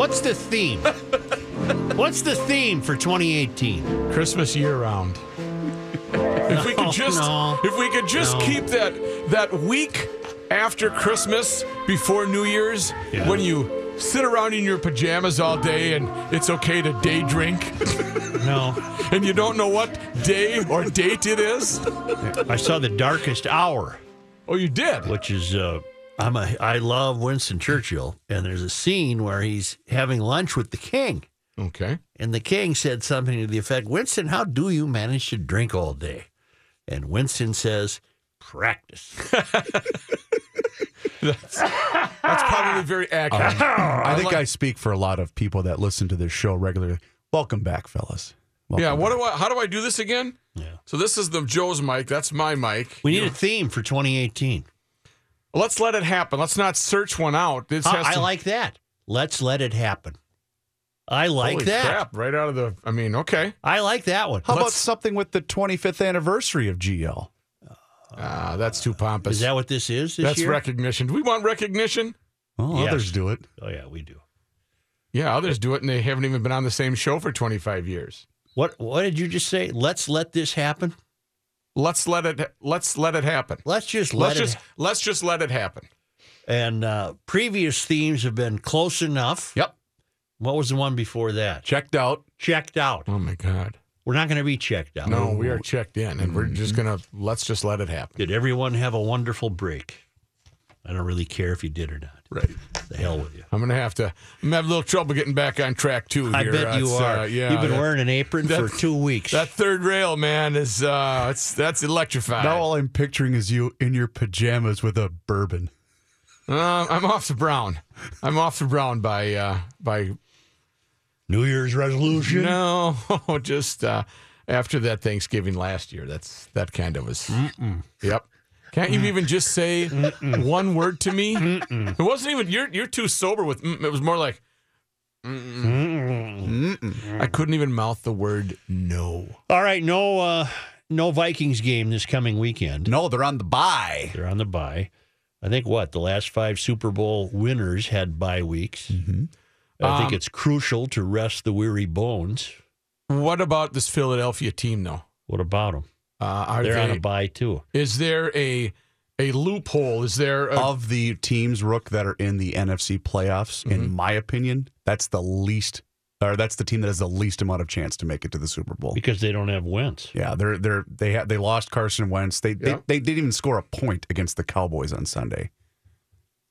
What's the theme? What's the theme for 2018? Christmas year round. If we could just no. if we could just No. keep that that week after Christmas before New Year's Yeah. when you sit around in your pajamas all day and it's okay to day drink No, and you don't know what day or date it is. I saw the Darkest Hour, Oh, you did. which is uh, I'm a I love Winston Churchill, and there's a scene where he's having lunch with the king, Okay. and the king said something to the effect, "Winston, how do you manage to drink all day?" And Winston says, "Practice." That's probably very accurate. Oh, I think I speak for a lot of people that listen to this show regularly. Welcome back, fellas. Welcome yeah. What back. do I? How do I do this again? Yeah. So this is the Joe's mic. That's my mic. We need a theme for 2018. Let's let it happen. Let's not search one out. This Huh, has I to, like that. Let's let it happen. I like Holy that. crap! Right out of the. I mean, okay. I like that one. How about Let's- something with the 25th anniversary of GL? Ah, that's too pompous. Is that what this is this That's year? recognition. Do we want recognition? Well, Yes. others do it. oh yeah, we do. Yeah, others do it, and they haven't even been on the same show for 25 years. What What did you just say? Let's let this happen. Let's let it. Let's let it happen. Let's just let Let's it. just let's just let it happen. and uh, previous themes have been close enough. Yep. What was the one before that? Checked out. Checked out. Oh my God! We're not going to be checked out. No, we are checked in, and we're just gonna let's just let it happen. Did everyone have a wonderful break? I don't really care if you did or not. Right. The hell with you. I'm gonna have to. I'm gonna have a little trouble getting back on track too. I here. bet you It's, are. uh, yeah, You've been that- wearing an apron for two weeks. That third rail, man, is uh, it's that's electrifying. Now all I'm picturing is you in your pajamas with a bourbon. Uh, I'm off the brown. I'm off the brown by uh, by New Year's resolution. no, just uh, after that Thanksgiving last year. That's that kind of was. Yep. Can't you even just say one word to me? It wasn't even you're you're too sober with. Mm, it was more like. I couldn't even mouth the word no. All right, no, uh, no Vikings game this coming weekend. No, they're on the buy. They're on the bye. I think what the last five Super Bowl winners had bye weeks. I think Um, it's crucial to rest the weary bones. What about this Philadelphia team, though? What about them? Uh, are They're on they, a bye too. is there a a loophole? Is there a, Of the teams, Rook, that are in the NFC playoffs, Mm-hmm. in my opinion, that's the least, or that's the team that has the least amount of chance to make it to the Super Bowl. because they don't have Wentz. Yeah, they're they're they ha- they lost Carson Wentz. They, Yeah. they they didn't even score a point against the Cowboys on Sunday.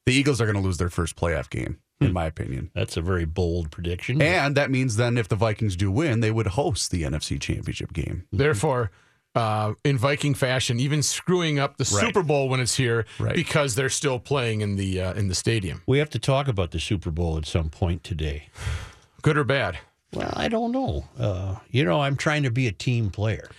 The Eagles are going to lose their first playoff game, in my opinion. That's a very bold prediction. And that means then if the Vikings do win, they would host the NFC Championship game. therefore uh, in Viking fashion, even screwing up the Right. Super Bowl when it's here Right. because they're still playing in the uh, in the stadium? we have to talk about the Super Bowl at some point today. Good or bad? Well, I don't know. Uh, you know, I'm trying to be a team player.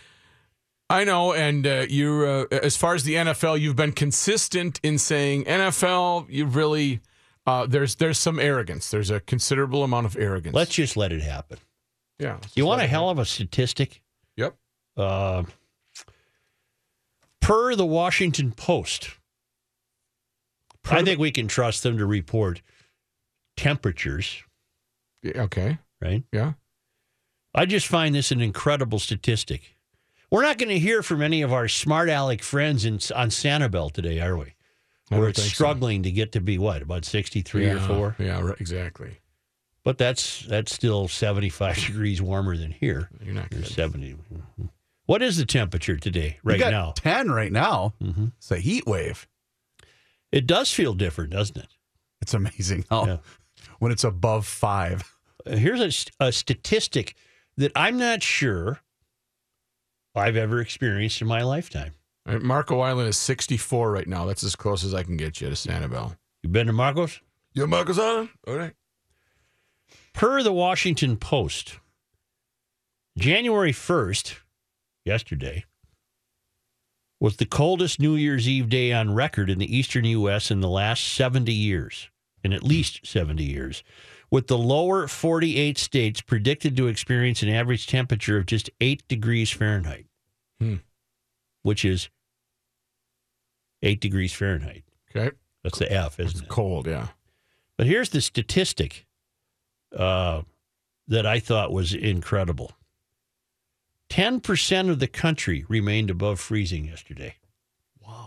I know, and uh, you're uh, as far as the NFL, you've been consistent in saying NFL. You really uh, there's there's some arrogance. There's a considerable amount of arrogance. Let's just let it happen. yeah. You want a hell of a statistic? Yep. Per the Washington Post, I think we can trust them to report temperatures, Okay. right? Yeah. I just find this an incredible statistic. We're not going to hear from any of our smart aleck friends in, on Sanibel today, are we? Where it's think so. struggling to get to be what about sixty three or Yeah, four? Yeah, right, exactly. But that's that's still seventy five degrees warmer than here. You're not Or kidding. Mm-hmm. What is the temperature today, right now? 10 right now. hmm It's a heat wave. It does feel different, doesn't it? It's amazing how Yeah. when it's above five. Uh, Here's a, st- a statistic that I'm not sure I've ever experienced in my lifetime. All right, Marco Island is 64 right now. That's as close as I can get you to Sanibel. You been to Marcos? You Marcos Island? All right. Per the Washington Post, January 1st, yesterday, was the coldest New Year's Eve day on record in the eastern U.S. in the last 70 years, in at least 70 years, with the lower 48 states predicted to experience an average temperature of just 8 degrees Fahrenheit, Hmm. which is 8 degrees Fahrenheit. Okay. That's the F, isn't It's it? cold, yeah. But here's the statistic uh, that I thought was incredible 10% of the country remained above freezing yesterday.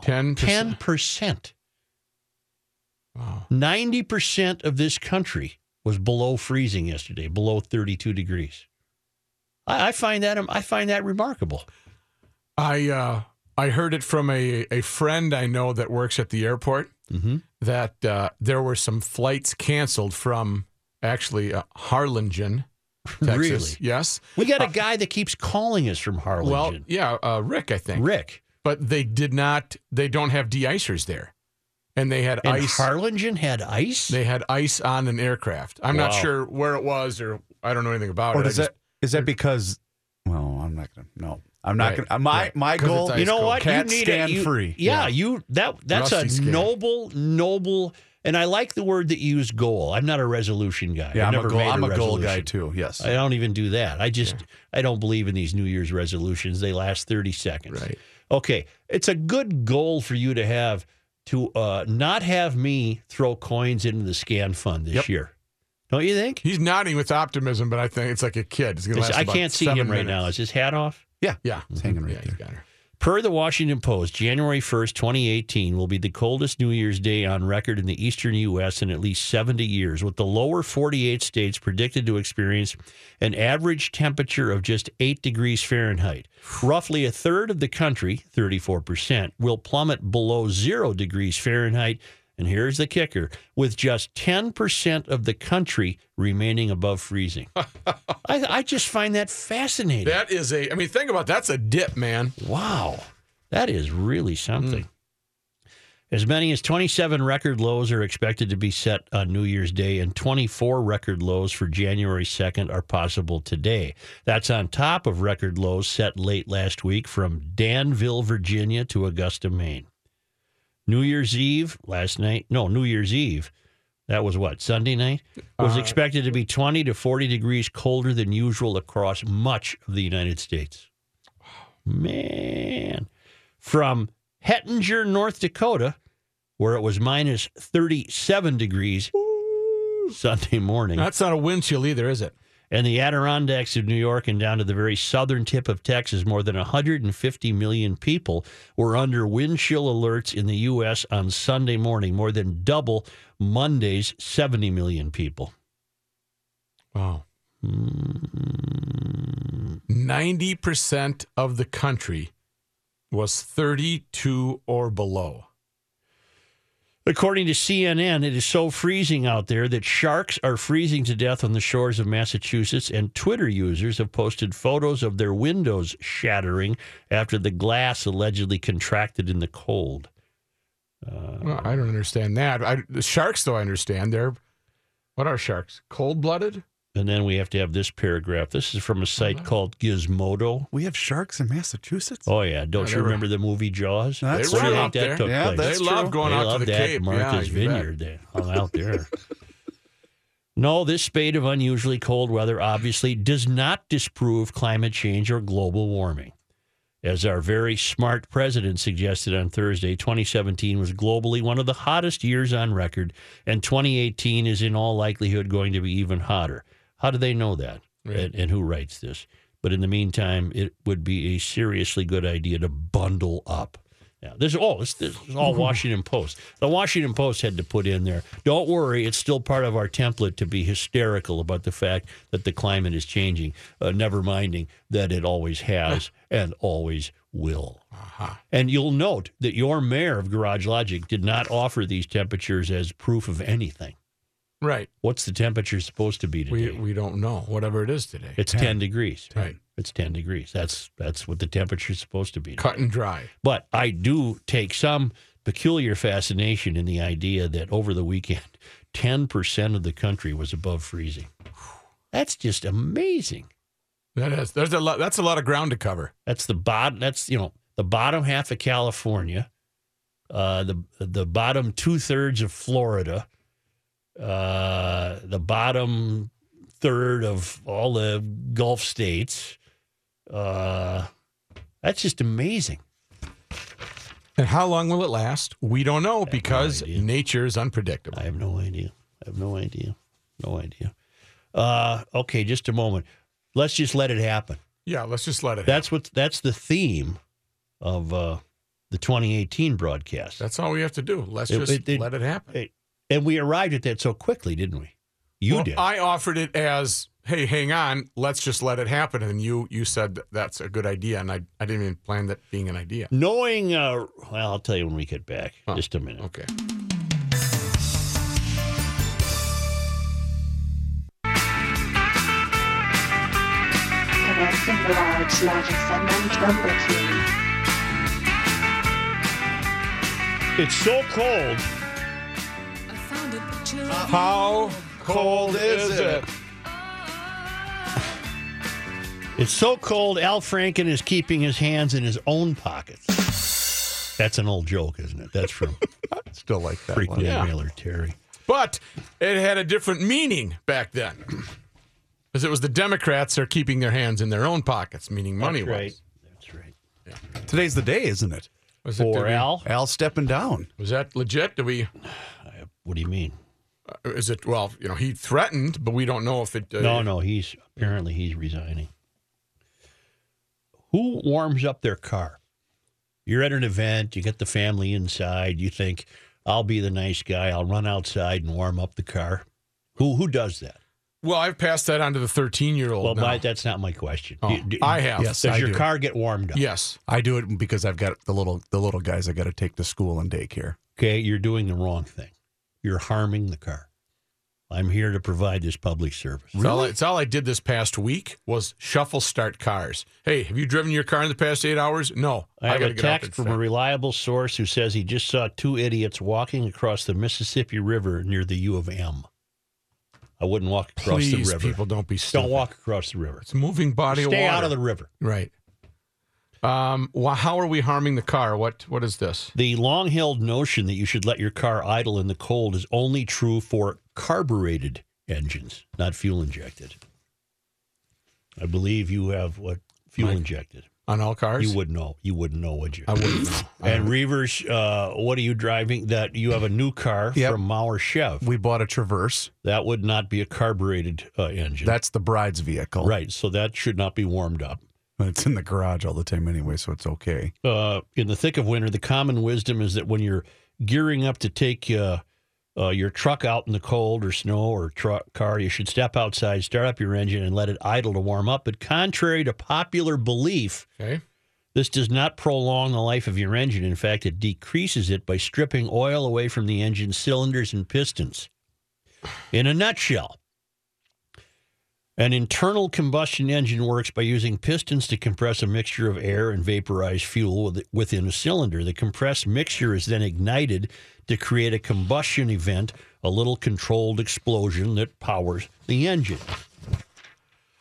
10 10%. Wow. 90% of this country was below freezing yesterday, below 32 degrees. I, I find that I find that remarkable. I uh, I heard it from a, a friend I know that works at the airport Mm-hmm. that uh, there were some flights canceled from actually uh, Harlingen, Texas. Really? Yes. We got a guy that keeps calling us from Harlingen. Well, yeah, uh, Rick, I think. Rick. But they did not. They don't have de-icers there, and they had And ice. Harlingen had ice? They had ice on an aircraft. I'm not sure where it was, or I don't know anything about Or it. I does just- that is that because well, I'm not gonna no. I'm not Right, gonna my right. my 'Cause goal it's you know cold. what? Cat you need scan a, you, free. Yeah, Yeah. you that that's Rusty a scan. noble, noble, and I like the word that you use. Goal. I'm not a resolution guy. Yeah, I'm never a goal made I'm a goal guy too. Yes. I don't even do that. I just I don't believe in these New Year's resolutions. They last 30 seconds. Right. Okay, it's a good goal for you to have to uh, not have me throw coins into the scan fund this Yep. year. Don't you think? He's nodding with optimism, but I think it's like a kid. It's gonna It's- last I can't see him right now. Is his hat off? yeah. Yeah, It's hanging right yeah, there. Per the Washington Post, January 1st, 2018 will be the coldest New Year's Day on record in the eastern U.S. in at least 70 years, with the lower 48 states predicted to experience an average temperature of just 8 degrees Fahrenheit. Roughly a third of the country, 34%, will plummet below 0 degrees Fahrenheit. And here's the kicker with just 10% of the country remaining above freezing. I, I just find that fascinating. That is a. I mean, think about that's a dip, man. Wow. That is really something. Hmm. As many as 27 record lows are expected to be set on New Year's Day, and 24 record lows for January 2nd are possible today. That's on top of record lows set late last week from Danville, Virginia to Augusta, Maine. New Year's Eve last night, no, New Year's Eve, that was what, Sunday night? Was Uh, expected to be 20 to 40 degrees colder than usual across much of the United States. Man. From Hettinger, North Dakota, where it was minus 37 degrees Sunday morning, That's not a wind chill either, is it? And the Adirondacks of New York and down to the very southern tip of Texas, more than 150 million people were under wind chill alerts in the U.S. on Sunday morning, more than double Monday's 70 million people. Wow. Mm, Ninety percent of the country was thirty-two or below. According to CNN, it is so freezing out there that sharks are freezing to death on the shores of Massachusetts, and Twitter users have posted photos of their windows shattering after the glass allegedly contracted in the cold. Uh, well, I don't understand that. I, the sharks, though, I understand. They're what are sharks? Cold-blooded? And then we have to have this paragraph. This is from a site uh-huh. called Gizmodo. We have sharks in Massachusetts. Oh yeah, don't Yeah, you they were- remember the movie Jaws? That's they Where do were you out that there. took Yeah, place? that's they love true. going they out love to the that Cape. Martha's yeah. Vineyard. They hung out there. no, this spate of unusually cold weather obviously does not disprove climate change or global warming. As our very smart president suggested on Thursday, 2017 was globally one of the hottest years on record, and 2018 is in all likelihood going to be even hotter. How do they know that? And, and who writes this? But in the meantime, it would be a seriously good idea to bundle up. Yeah, this oh, this, this is all Washington Post. The Washington Post had to put in there. Don't worry, it's still part of our template to be hysterical about the fact that the climate is changing. Uh, never minding that it always has and always will. And you'll note that your mayor of Garage Logic did not offer these temperatures as proof of anything. Right. What's the temperature supposed to be today? we we don't know whatever it is today. it's ten degrees. Right. It's ten degrees. That's that's what the temperature is supposed to be. Cut and dry. But I do take some peculiar fascination in the idea that over the weekend, 10% of the country was above freezing. That's just amazing. That is. There's a lot. That's a lot of ground to cover. That's the bottom. That's you know the bottom half of California, uh, the the bottom two thirds of Florida, uh, the bottom third of all the Gulf states. Uh, that's just amazing. And how long will it last? We don't know because idea. nature is unpredictable. I have no idea. I have no idea. No idea. Uh, okay, just a moment. Let's just let it happen. Yeah, let's just let it. That's what. That's the theme of uh, the 2018 broadcast. That's all we have to do. Let's It- just it- it- let it happen. And we arrived at that so quickly, didn't we? You Well, did. I offered it as, "Hey, hang on, let's just let it happen," and you you said that that's a good idea, and I I didn't even plan that being an idea. Knowing, uh, well, I'll tell you when we get back. Oh, Just a minute. Okay. Connecting Logic segment number two. It's so cold. How cold is it? It's so cold. Al Franken is keeping his hands in his own pockets. That's an old joke, isn't it? That's from Still like that frequent one. Yeah. mailer Terry. But it had a different meaning back then, because it was the Democrats are keeping their hands in their own pockets, meaning money That's right. was. That's right. Today's the day, isn't it? Was, it, did For we- Al, Al stepping down. was that legit? Do we? what do you mean? Is it? Well, you know, he threatened, but we don't know if it. Uh, No, no, he's apparently he's resigning. Who warms up their car? You're at an event, you get the family inside, you think, I'll be the nice guy, I'll run outside and warm up the car. Who who does that? Well, I've passed that on to the 13 year old. Well, my, that's not my question. Oh, Do- do- I have. Yes. Does I your do. car get warmed up? Yes. I do it because I've got the little the little guys I got to take to school and daycare. Okay, you're doing the wrong thing. You're harming the car. I'm here to provide this public service. It's all, it's all I did this past week was shuffle start cars. Hey, have you driven your car in the past eight hours? No. I have a text and from a reliable source who says he just saw two idiots walking across the Mississippi River near the U of M. I wouldn't walk across Please, the river. people, don't be stupid. Don't walk across the river. It's a moving body Stay of water. out of the river. right. Um, well, how are we harming the car? What What is this? The long held notion that you should let your car idle in the cold is only true for carbureted engines, not fuel injected. I believe you have what fuel Mike? injected. On all cars? You would know. You wouldn't know, would you? I wouldn't know. And don't- Reavers, uh, what are you driving? That you have a new car Yep. from Mauer Chev. We bought a Traverse. That would not be a carbureted uh, engine. That's the bride's vehicle. right. So that should not be warmed up. But it's in the garage all the time anyway, so it's okay. Uh, in the thick of winter, the common wisdom is that when you're gearing up to take uh, uh, your truck out in the cold or snow or truck car, you should step outside, start up your engine, and let it idle to warm up. But contrary to popular belief, okay. This does not prolong the life of your engine. In fact, it decreases it by stripping oil away from the engine cylinders and pistons. In a nutshell, an internal combustion engine works by using pistons to compress a mixture of air and vaporized fuel within a cylinder. The compressed mixture is then ignited to create a combustion event, a little controlled explosion that powers the engine.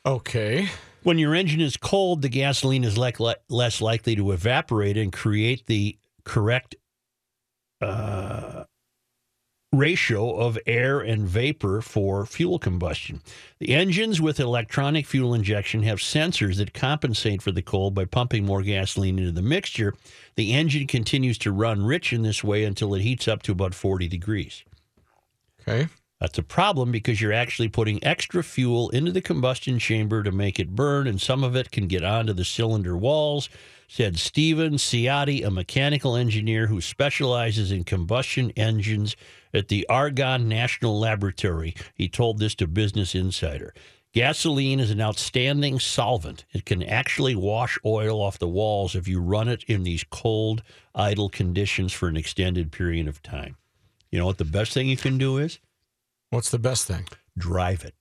Okay. When your engine is cold, the gasoline is le- less likely to evaporate and create the correct uh, ratio of air and vapor for fuel combustion. The engines with electronic fuel injection have sensors that compensate for the cold by pumping more gasoline into the mixture. The engine continues to run rich in this way until it heats up to about 40 degrees. Okay. That's a problem because you're actually putting extra fuel into the combustion chamber to make it burn, and some of it can get onto the cylinder walls, said Stephen Ciatti, a mechanical engineer who specializes in combustion engines at the Argonne National Laboratory. He told this to Business Insider. Gasoline is an outstanding solvent. It can actually wash oil off the walls if you run it in these cold, idle conditions for an extended period of time. You know what the best thing you can do is? What's the best thing? drive it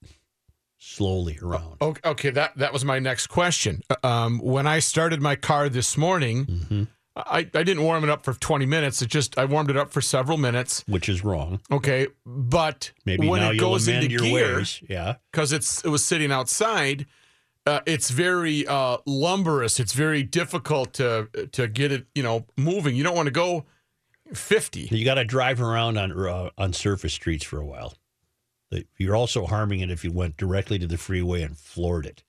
slowly around. Okay, okay, that that was my next question. Um, when I started my car this morning, Mm-hmm. I, I didn't warm it up for 20 minutes. It just I warmed it up for several minutes. Which is wrong. Okay, but Maybe when now it you'll goes into your gear, ways. Yeah. because it's it was sitting outside, uh, it's very uh, lumberous. It's very difficult to to get it you know moving. You don't want to go 50. You got to drive around on uh, on surface streets for a while. You're also harming it if you went directly to the freeway and floored it.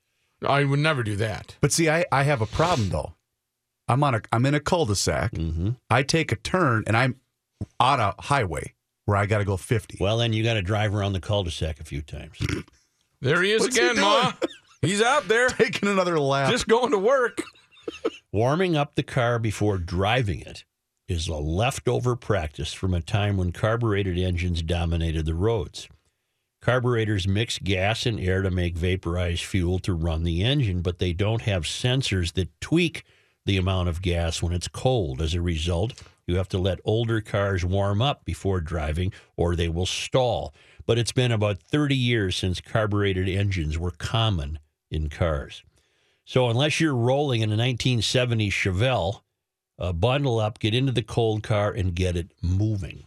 I would never do that. But see, I, I have a problem though. I'm on a I'm in a cul-de-sac. Mm-hmm. I take a turn and I'm on a highway where I got to go 50. Well, then you got to drive around the cul-de-sac a few times. There he is What's he again, Ma. He's out there Taking another lap. just going to work. Warming up the car before driving it is a leftover practice from a time when carbureted engines dominated the roads. Carburetors mix gas and air to make vaporized fuel to run the engine, but they don't have sensors that tweak the amount of gas when it's cold. As a result, you have to let older cars warm up before driving or they will stall. But it's been about 30 years since carbureted engines were common in cars. So unless you're rolling in a 1970 Chevelle, uh, bundle up, get into the cold car, and get it moving.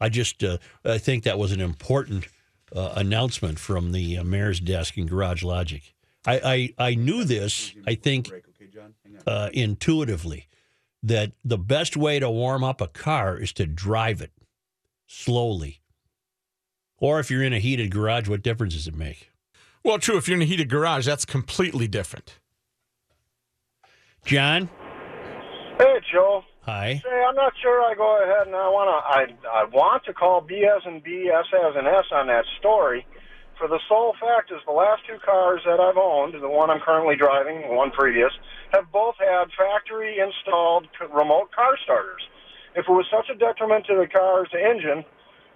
I just uh, I think that was an important uh, announcement from the uh, mayor's desk in Garage Logic. I, I, I knew this, I think, uh, intuitively, that the best way to warm up a car is to drive it slowly. Or if you're in a heated garage, what difference does it make? Well, true. If you're in a heated garage, that's completely different. John, Hey, Joe. hi. Say, I'm not sure I go ahead and I want to. I I want to call B as in B, S as in S on that story. For the sole fact is, the last two cars that I've owned, the one I'm currently driving, the one previous, have both had factory installed remote car starters. If it was such a detriment to the car's engine,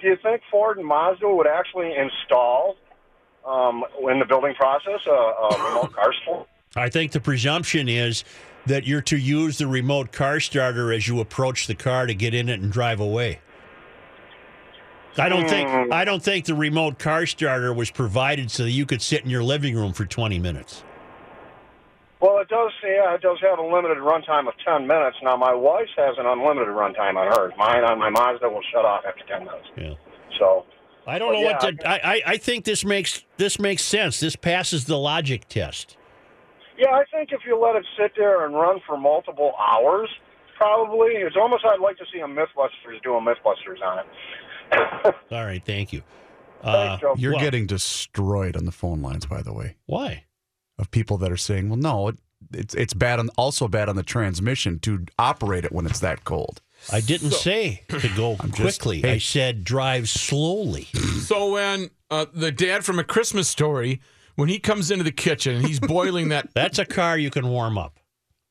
do you think Ford and Mazda would actually install um, in the building process a, a remote car starter? I think the presumption is that you're to use the remote car starter as you approach the car to get in it and drive away. I don't think hmm. I don't think the remote car starter was provided so that you could sit in your living room for 20 minutes. Well, it does. Yeah, it does have a limited runtime of ten minutes. Now, my wife's has an unlimited runtime on hers. Mine on my Mazda will shut off after ten minutes. Yeah. So, I don't know what yeah, to I, I, I think this makes this makes sense. This passes the logic test. yeah, I think if you let it sit there and run for multiple hours, probably it's almost. I'd like to see a MythBusters do a MythBusters on it. All right, thank you. Uh, Thanks, Joe. You're Well- getting destroyed on the phone lines, by the way, why? of people that are saying, "Well, no, it, it's it's bad on also bad on the transmission to operate it when it's that cold." I didn't say to go just- quickly. hey. I said drive slowly. So when uh, the dad from A Christmas Story, when he comes into the kitchen and he's boiling that, That's a car you can warm up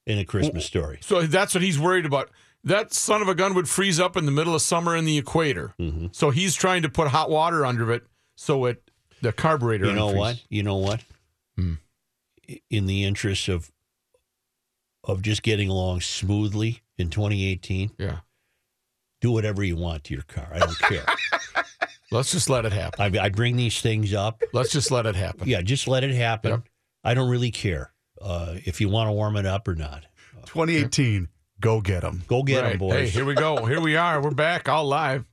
in a Christmas story. so that's what he's worried about. That son of a gun would freeze up in the middle of summer in the equator. Mm-hmm. So he's trying to put hot water under it so it the carburetor. You know unfreezes. what? You know what? I- In the interest of of just getting along smoothly in 2018, Yeah. do whatever you want to your car. I don't care. Let's just let it happen. I, I bring these things up. Let's just let it happen. Yeah, just let it happen. Yep. I don't really care uh, if you want to warm it up or not. 2018, go get them. Go get them, Right. boys. Hey, here we go. Here we are. We're back all live.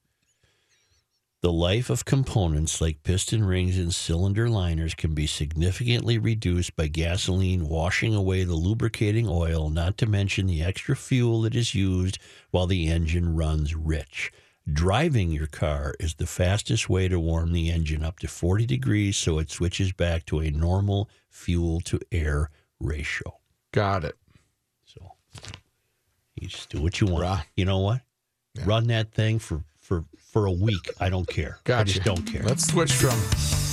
The life of components like piston rings and cylinder liners can be significantly reduced by gasoline washing away the lubricating oil, not to mention the extra fuel that is used while the engine runs rich. Driving your car is the fastest way to warm the engine up to 40 degrees so it switches back to a normal fuel to air ratio. Got it. So you just do what you want. Rah. You know what? Run that thing for, for, for a week. I don't care. Gotcha. I just don't care. Let's switch from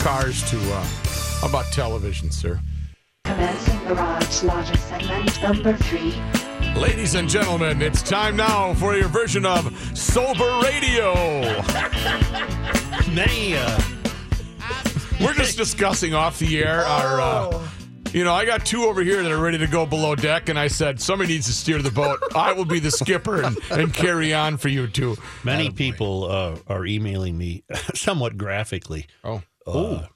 cars to uh, how about television, sir? Commencing Garage Logic segment number three. Ladies and gentlemen, it's time now for your version of Sober Radio. Many, uh, We're just discussing off the air our. Uh, you know, I got two over here that are ready to go below deck, and I said somebody needs to steer the boat. I will be the skipper and, and carry on for you two. many people uh, are emailing me somewhat graphically Oh, uh,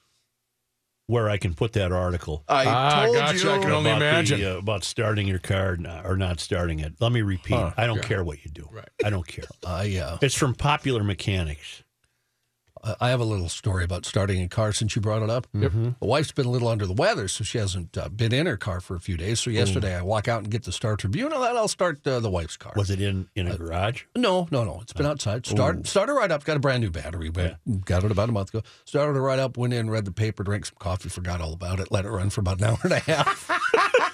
where I can put that article. I Ah, told gotcha. you. I can only about the, imagine. uh, about starting your car or not- starting it. Let me repeat. I don't care what you do. Right. I don't care. I uh, It's from Popular Mechanics. I- have a little story about starting a car since you brought it up. Yep. The wife's been a little under the weather, so she hasn't uh, been in her car for a few days. So yesterday I walk out and get the Star Tribune, and I'll start uh, the wife's car. Was it in in a garage? No, no, no. It's been outside. Start, started right up. Got a brand new battery. but Got it about a month ago. Started it right up. Went in, read the paper, drank some coffee, forgot all about it. Let it run for about an hour and a half.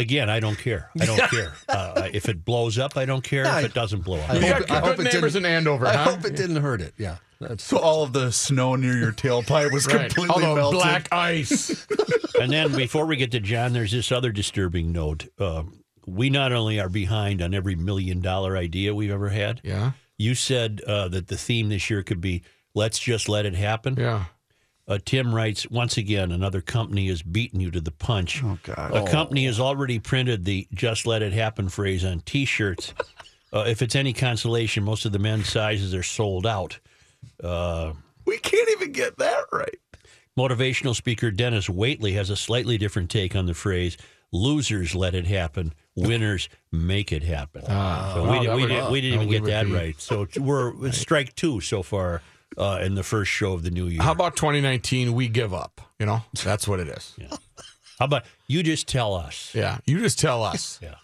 Again, I don't care. I don't care. Uh, if it blows up, I don't care. Yeah, if it doesn't blow up, I you hope- got I hope good it neighbors in didn't- Andover, I huh? hope it didn't hurt it. Yeah, that's So all of the snow near your tailpipe was Right. completely All melted. black ice. and then before we get to John, there's this other disturbing note. Um, we not only are behind on every million dollar idea we've ever had. yeah, You said uh, that the theme this year could be "Let's just let it happen." yeah. Uh, Tim writes once again, another company has beaten you to the punch. Oh God. A company has already printed the "Just Let It Happen" phrase on T-shirts. Uh, if it's any consolation, most of the men's sizes are sold out. Uh, We can't even get that right. motivational speaker Dennis Waitley has a slightly different take on the phrase "Losers let it happen, winners make it happen." so we, wow, did, we, did, we didn't no, even we get that be- right. So we're it's strike two so far uh, in the first show of the new year. How about 2019? We give up. You know, that's what it is. How about you just tell us? Yeah, you just tell us. Yeah.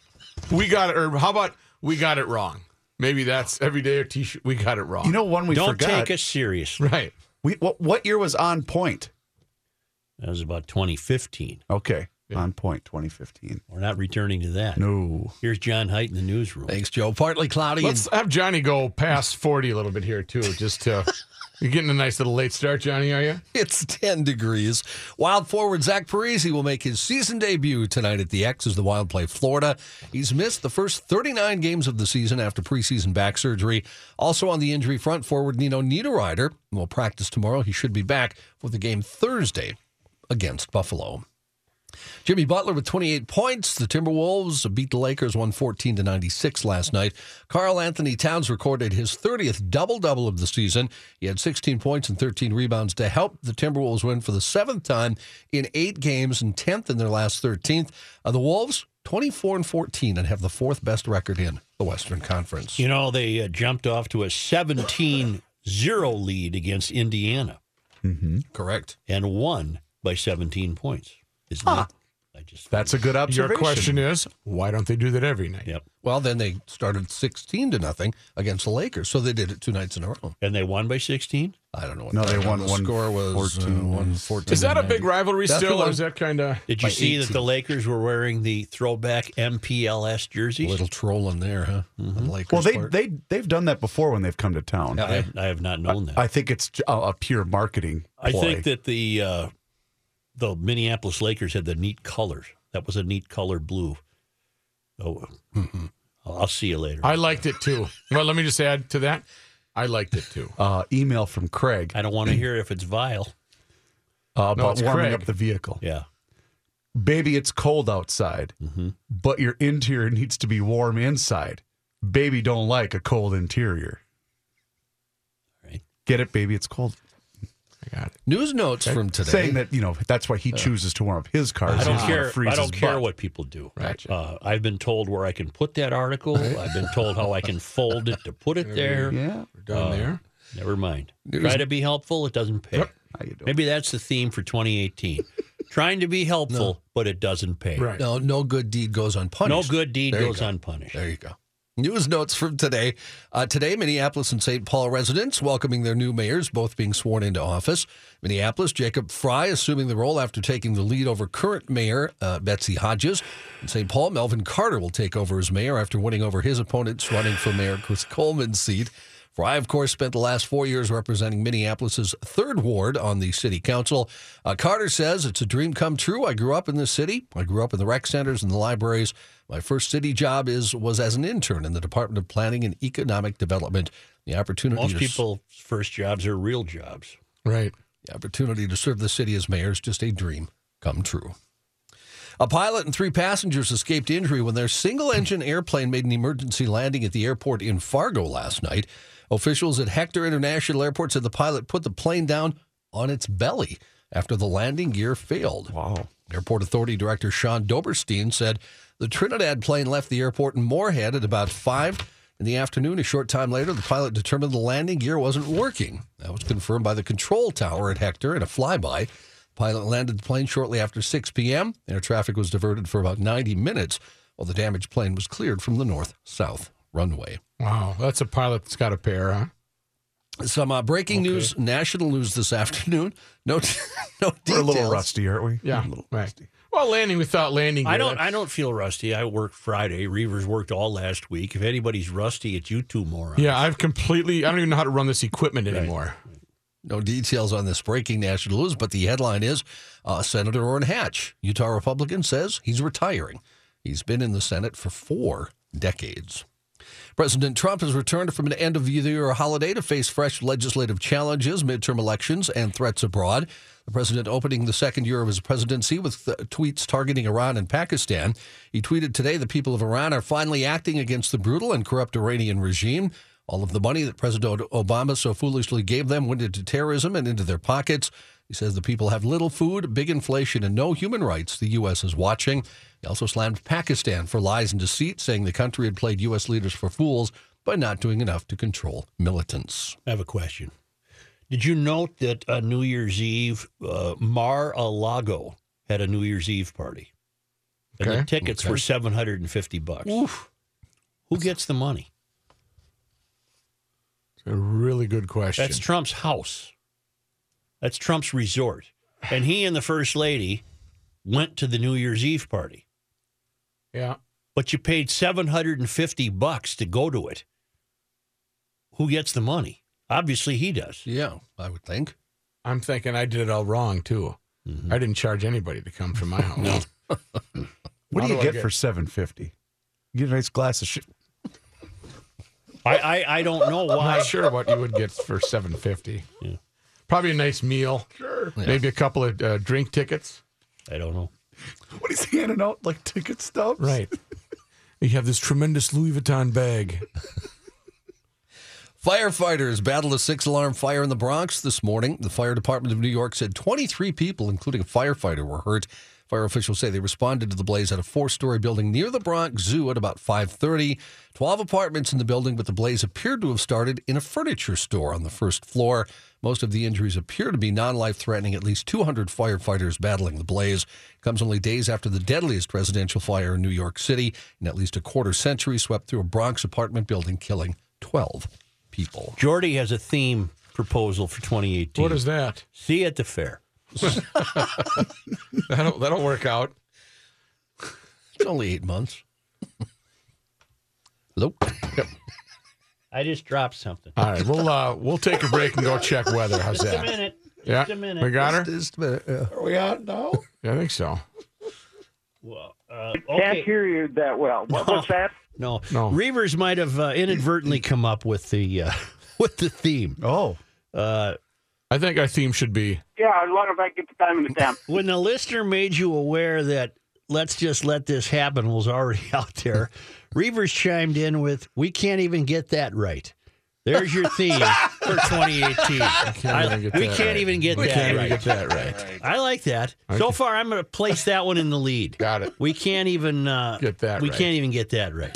We got it. Or how about we got it wrong? Maybe that's every day a T-shirt. We got it wrong. You know, one we Don't forgot. take us seriously. right? we, what, what year was on point? That was about 2015. Okay, on point 2015. We're not returning to that. No. Here's John Height in the newsroom. Thanks, Joe. Partly cloudy. Let's have Johnny go past 40 a little bit here too. Just to you're getting a nice little late start, Johnny. Are you? It's 10 degrees. Wild forward Zach Parise will make his season debut tonight at the X as the Wild play Florida. He's missed the first 39 games of the season after preseason back surgery. Also on the injury front, forward Nino Niederreiter will practice tomorrow. He should be back for the game Thursday against Buffalo. Jimmy Butler with 28 points. The Timberwolves beat the Lakers 114 to 96 last night. Karl-Anthony Towns recorded his 30th double double of the season. He had 16 points and 13 rebounds to help the Timberwolves win for the seventh time in eight games and 10th in their last 13th. Uh, the Wolves 24 and 14 and have the fourth best record in the Western Conference. You know, they uh, jumped off to a 17 0 lead against Indiana Correct. and won by 17 points. Isn't that? I just That's a good observation. Your question is, why don't they do that every night? Yep. Well, then they started 16 to nothing against the Lakers, so they did it two nights in a row. And they won by 16? I don't know what No, they won the score was. 114. Uh, 114 Is that a big rivalry That's still, or is that kind of? Did you By see that the Lakers were wearing the throwback MPLS jerseys? A little trolling there, huh? On the Well, they part. they they've done that before when they've come to town. I, have, I have not known that. I think it's a, a pure marketing. I think that the uh, the Minneapolis Lakers had the neat colors. That was a neat color blue. Oh, I'll see you later. I liked it too. Well, let me just add to that. I liked it too. uh, email from Craig I don't want to hear if it's vile. uh, No, about warming Craig. up the vehicle. Yeah. Baby, it's cold outside, Mm-hmm. but your interior needs to be warm inside. Baby, don't like a cold interior. Right. Get it, baby? It's cold. I got it. News notes from today. Saying that you know that's why he chooses to warm up his car. I don't care. I don't care butt. what people do. Right. Uh, I've been told where I can put that article. I've been told how I can fold it to put it there. Yeah. We're done there. Never mind. Try to be helpful. It doesn't pay. Yep. How you doing? Maybe that's the theme for 2018. Trying to be helpful, but it doesn't pay. Right. no, no good deed goes unpunished. No good deed There goes go. unpunished. There you go. News notes from today. Uh, today, Minneapolis and St. Paul residents welcoming their new mayors, both being sworn into office. Minneapolis, Jacob Frey assuming the role after taking the lead over current mayor uh, Betsy Hodges. In St. Paul, Melvin Carter will take over as mayor after winning over his opponents running for Mayor Chris Coleman's seat. Frey, of course, spent the last four years representing Minneapolis's third ward on the city council. Uh, Carter says it's a dream come true. I grew up in the city. I grew up in the rec centers and the libraries. My first city job is was as an intern in the Department of Planning and Economic Development. The opportunity Most to people's first jobs are real jobs. Right. the opportunity to serve the city as mayor is just a dream come true. A pilot and three passengers escaped injury when their single engine airplane made an emergency landing at the airport in Fargo last night. Officials at Hector International Airport said the pilot put the plane down on its belly after the landing gear failed. Wow. Airport Authority Director Shawn Dobberstein said the Trinidad plane left the airport in Moorhead at about 5 in the afternoon. A short time later, the pilot determined the landing gear wasn't working. That was confirmed by the control tower at Hector in a flyby. The pilot landed the plane shortly after 6 p.m. Air traffic was diverted for about 90 minutes while the damaged plane was cleared from the north south runway. Wow. That's a pilot that's got a pair, huh? Some uh, breaking news, national news this afternoon. No, no details. We're a little rusty, aren't we? Yeah. A little right. rusty. Well, landing without landing. I don't. I don't feel rusty. I worked Friday. Reavers worked all last week. If anybody's rusty, it's you two morons. Yeah, I've completely. I don't even know how to run this equipment anymore. No details on this breaking national news, but the headline is uh, Senator Orrin Hatch, Utah Republican, says he's retiring. He's been in the Senate for four decades. President Trump has returned from an end of year holiday to face fresh legislative challenges, midterm elections, and threats abroad. The president opening the second year of his presidency with uh, tweets targeting Iran and Pakistan. He tweeted today the people of Iran are finally acting against the brutal and corrupt Iranian regime. All of the money that President Obama so foolishly gave them went into terrorism and into their pockets. He says the people have little food, big inflation, and no human rights. The U.S. is watching. He also slammed Pakistan for lies and deceit, saying the country had played U.S. leaders for fools by not doing enough to control militants. I have a question. Did you note that uh, New Year's Eve, uh, Mar-a-Lago had a New Year's Eve party, and Okay. the tickets were seven hundred and fifty bucks. Who gets the money? It's a really good question. That's Trump's house. That's Trump's resort, and he and the first lady went to the New Year's Eve party. yeah. But you paid seven hundred and fifty bucks to go to it. Who gets the money? Obviously, he does. Yeah, I would think. I'm thinking I did it all wrong too. Mm-hmm. I didn't charge anybody to come from my house. What How do you do get, get- for seven fifty? You get a nice glass of shit. I, I, I don't know why. I'm why. not sure what you would get for seven fifty. Yeah. Probably a nice meal. Sure. Maybe a couple of uh, drink tickets. I don't know. What is he handing out like ticket stubs? Right. you have this tremendous Louis Vuitton bag. Firefighters battled a six alarm fire in the Bronx this morning. The fire department of New York said 23 people, including a firefighter, were hurt. Fire officials say they responded to the blaze at a four-story building near the Bronx Zoo at about 5:30. 12 apartments in the building, but the blaze appeared to have started in a furniture store on the first floor. Most of the injuries appear to be non-life threatening. At least 200 firefighters battling the blaze. It comes only days after the deadliest residential fire in New York City in at least a quarter century swept through a Bronx apartment building, killing 12 people. Jordy has a theme proposal for 2018. What is that? See you at the fair. That'll that'll work out. It's only eight months. Hello. I just dropped something. All right, we'll uh, we'll take a break and go check weather. How's that? Just a that? minute. Yeah, Just a minute. we got her. Just a minute, yeah. Are we on now? Yeah, I think so. Well, uh, Can't hear you that well. What was that? No, No. Reavers might have uh, inadvertently come up with the uh, with the theme. Oh, Uh, I think our theme should be Yeah, as long as I get the time and the temp. when the listener made you aware that let's just let this happen was already out there, Reavers chimed in with, "We can't even get that right." There's your theme for 2018. I- even get we that can't right. even get we that can't right. even get that right. I like that. So far, I'm going to place that one in the lead. Got it. We can't even uh, Get that We right. can't even get that right.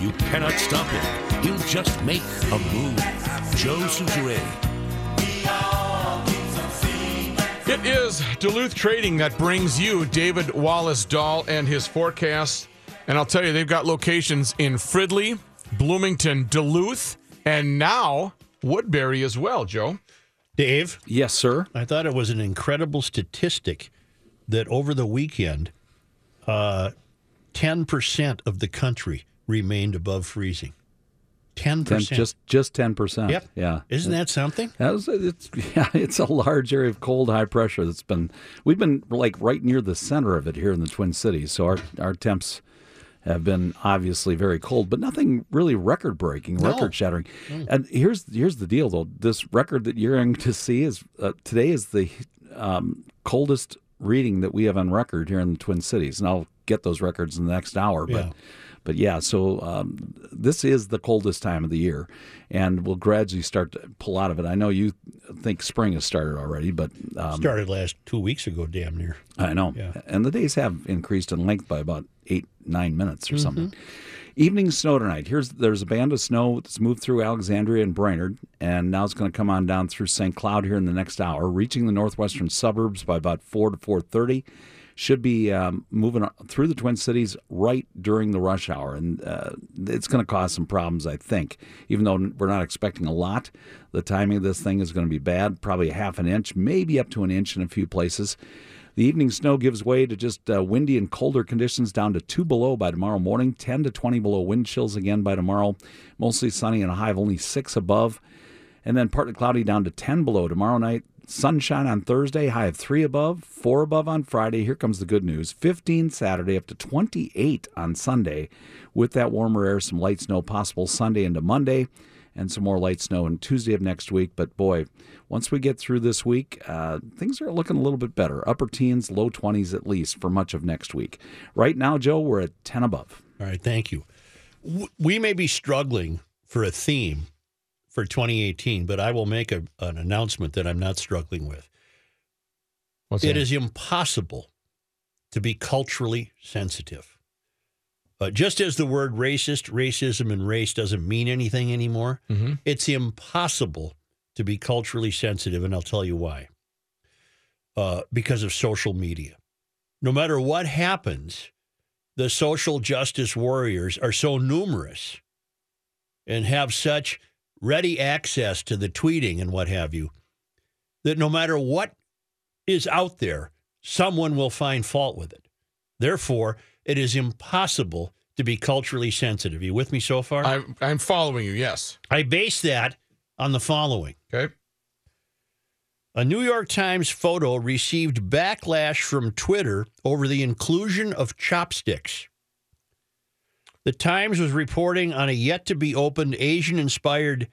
You cannot stop it. You just make a move. Joe Soucheray. It is Duluth Trading that brings you David Wallace Dahl and his forecast. And I'll tell you, they've got locations in Fridley, Bloomington, Duluth, and now Woodbury as well, Joe. Dave, Yes, sir. I thought it was an incredible statistic that over the weekend, uh, 10% of the country remained above freezing. 10%. Just just ten percent. Yep. Yeah. Isn't that something? It's yeah, it's a large area of cold, high pressure that's been. We've been like right near the center of it here in the Twin Cities, so our our temps have been obviously very cold, but nothing really record breaking, No. record shattering. And here's here's the deal though: this record that you're going to see is uh, today is the um, coldest reading that we have on record here in the Twin Cities, and I'll get those records in the next hour, but. Yeah. But yeah, so um, this is the coldest time of the year, and we'll gradually start to pull out of it. I know you think spring has started already, but um, Started last two weeks ago, damn near. I know. Yeah. And the days have increased in length by about eight, nine minutes or something. Evening snow tonight. Here's there's a band of snow that's moved through Alexandria and Brainerd, and now it's going to come on down through St. Cloud here in the next hour, reaching the northwestern suburbs by about four to four thirty. Should be um, moving through the Twin Cities right during the rush hour, and uh, it's going to cause some problems, I think. Even though we're not expecting a lot, the timing of this thing is going to be bad. Probably a half an inch, maybe up to an inch in a few places. The evening snow gives way to just uh, windy and colder conditions down to 2 below by tomorrow morning, 10 to 20 below wind chills again by tomorrow. Mostly sunny and a high of only 6 above. And then partly cloudy down to 10 below tomorrow night. Sunshine on Thursday, high of 3 above, 4 above on Friday. Here comes the good news 15 Saturday, up to 28 on Sunday. With that warmer air, some light snow possible Sunday into Monday and some more light snow on Tuesday of next week. But boy, once we get through this week, uh, things are looking a little bit better. Upper teens, low 20s at least for much of next week. Right now, Joe, we're at 10 above. All right, thank you. We may be struggling for a theme for 2018, but I will make a, an announcement that I'm not struggling with. What's It that? is impossible to be culturally sensitive. Uh, just as the word racist, racism, and race doesn't mean anything anymore, Mhm. it's impossible to be culturally sensitive, and I'll tell you why. Uh, because of social media. No matter what happens, the social justice warriors are so numerous and have such ready access to the tweeting and what have you that no matter what is out there, someone will find fault with it. Therefore, it is impossible to be culturally sensitive. you with me so far? I'm, I'm following you, yes. I base that on the following. Okay. A New York Times photo received backlash from Twitter over the inclusion of chopsticks. The Times was reporting on a yet to be opened Asian inspired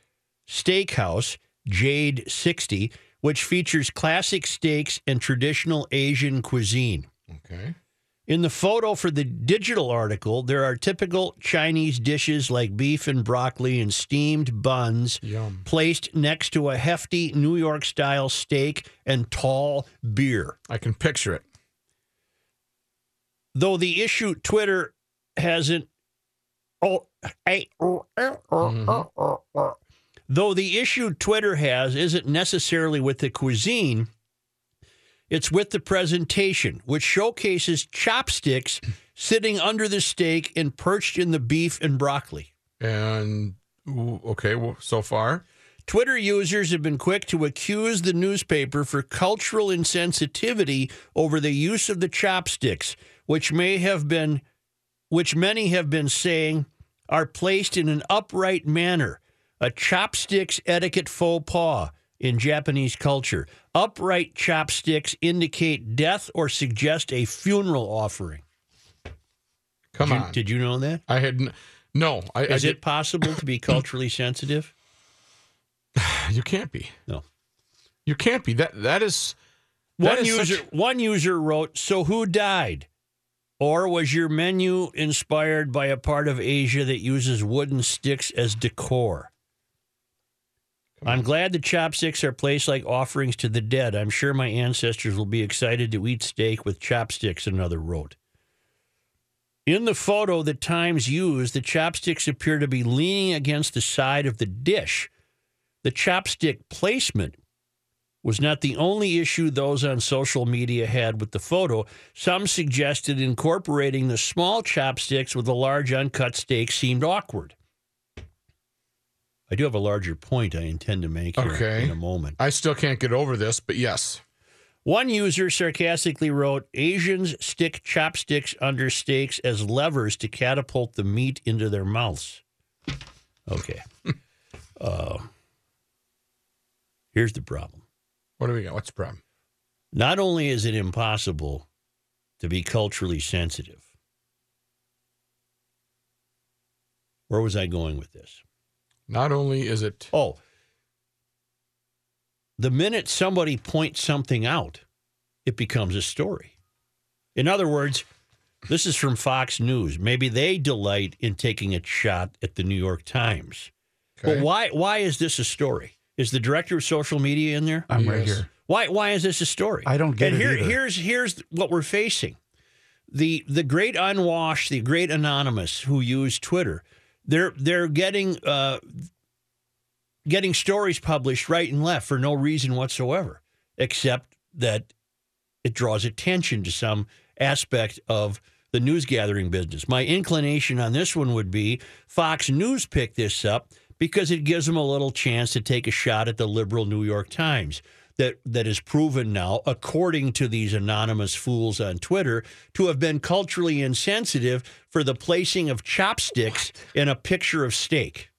steakhouse, Jade 60, which features classic steaks and traditional Asian cuisine. Okay. In the photo for the digital article, there are typical Chinese dishes like beef and broccoli and steamed buns Yum. placed next to a hefty New York style steak and tall beer. I can picture it. Though the issue Twitter hasn't Mm-hmm. though the issue Twitter has isn't necessarily with the cuisine, it's with the presentation, which showcases chopsticks sitting under the steak and perched in the beef and broccoli. And okay, well, so far, Twitter users have been quick to accuse the newspaper for cultural insensitivity over the use of the chopsticks, which may have been which many have been saying are placed in an upright manner, a chopsticks etiquette faux pas in Japanese culture. Upright chopsticks indicate death or suggest a funeral offering. come did you, on. Did you know that? I had n- no. I, I Is did, it possible to be culturally sensitive? You can't be. No. You can't be. That that is. that One is user such- one user wrote, "So who died? Or was your menu inspired by a part of Asia that uses wooden sticks as decor?" I'm glad the chopsticks are placed like offerings to the dead. I'm sure my ancestors will be excited to eat steak with chopsticks, another wrote. In the photo the Times used, the chopsticks appear to be leaning against the side of the dish. The chopstick placement was not the only issue those on social media had with the photo. Some suggested incorporating the small chopsticks with the large uncut steak seemed awkward. I do have a larger point I intend to make here Okay. in a moment. I still can't get over this, but yes. One user sarcastically wrote, Asians stick chopsticks under steaks as levers to catapult the meat into their mouths. Okay. uh, here's the problem. What do we got? What's the problem? Not only is it impossible to be culturally sensitive, where was I going with this? Not only is it Oh, the minute somebody points something out, it becomes a story. In other words, this is from Fox News. Maybe they delight in taking a shot at the New York Times. Okay. But why why is this a story? Is the director of social media in there? I'm right here. Why why is this a story? I don't get and it here, either. Here's here's what we're facing. The the great unwashed, the great anonymous who use Twitter, they're they're getting uh, getting stories published right and left for no reason whatsoever, except that it draws attention to some aspect of the news gathering business. My inclination on this one would be Fox News picked this up because it gives them a little chance to take a shot at the liberal New York Times that that is proven now according to these anonymous fools on Twitter to have been culturally insensitive for the placing of chopsticks in a picture of steak.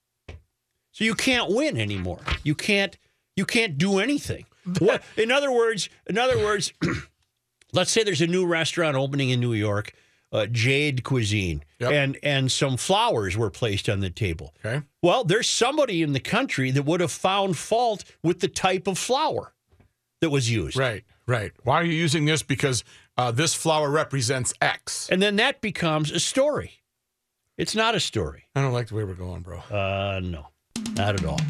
So you can't win anymore. You can't you can't do anything. What in other words, in other words, let's say there's a new restaurant opening in New York, uh, Jade Cuisine, Yep. and and some flowers were placed on the table. okay. Well, there's somebody in the country that would have found fault with the type of flour that was used. Right, right. Why are you using this? Because uh, this flower represents X. And then that becomes a story. It's not a story. I don't like the way we're going, bro. Uh, no, not at all.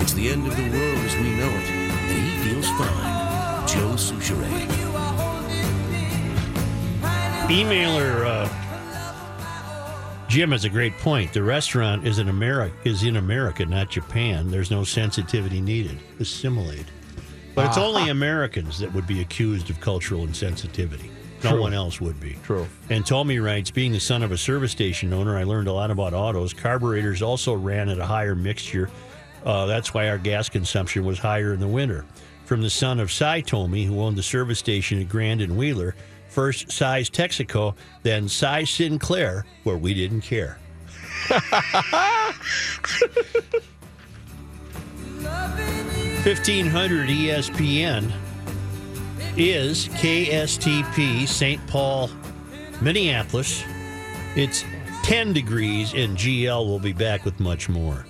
It's the end of the world as we know it, and he feels fine. Joe Soucheray. Emailer uh, Jim has a great point. The restaurant is in America, is in America, not Japan. There's no sensitivity needed. Assimilate. But it's only Americans that would be accused of cultural insensitivity. No True. one else would be. True. And Tommy writes, being the son of a service station owner, I learned a lot about autos. Carburetors also ran at a higher mixture. Uh, that's why our gas consumption was higher in the winter. From the son of Cy Tomey, who owned the service station at Grand and Wheeler, first Cy's Texaco, then Cy Sinclair, where we didn't care. Fifteen hundred ESPN is KSTP St. Paul, Minneapolis. It's 10 degrees, and GL will be back with much more.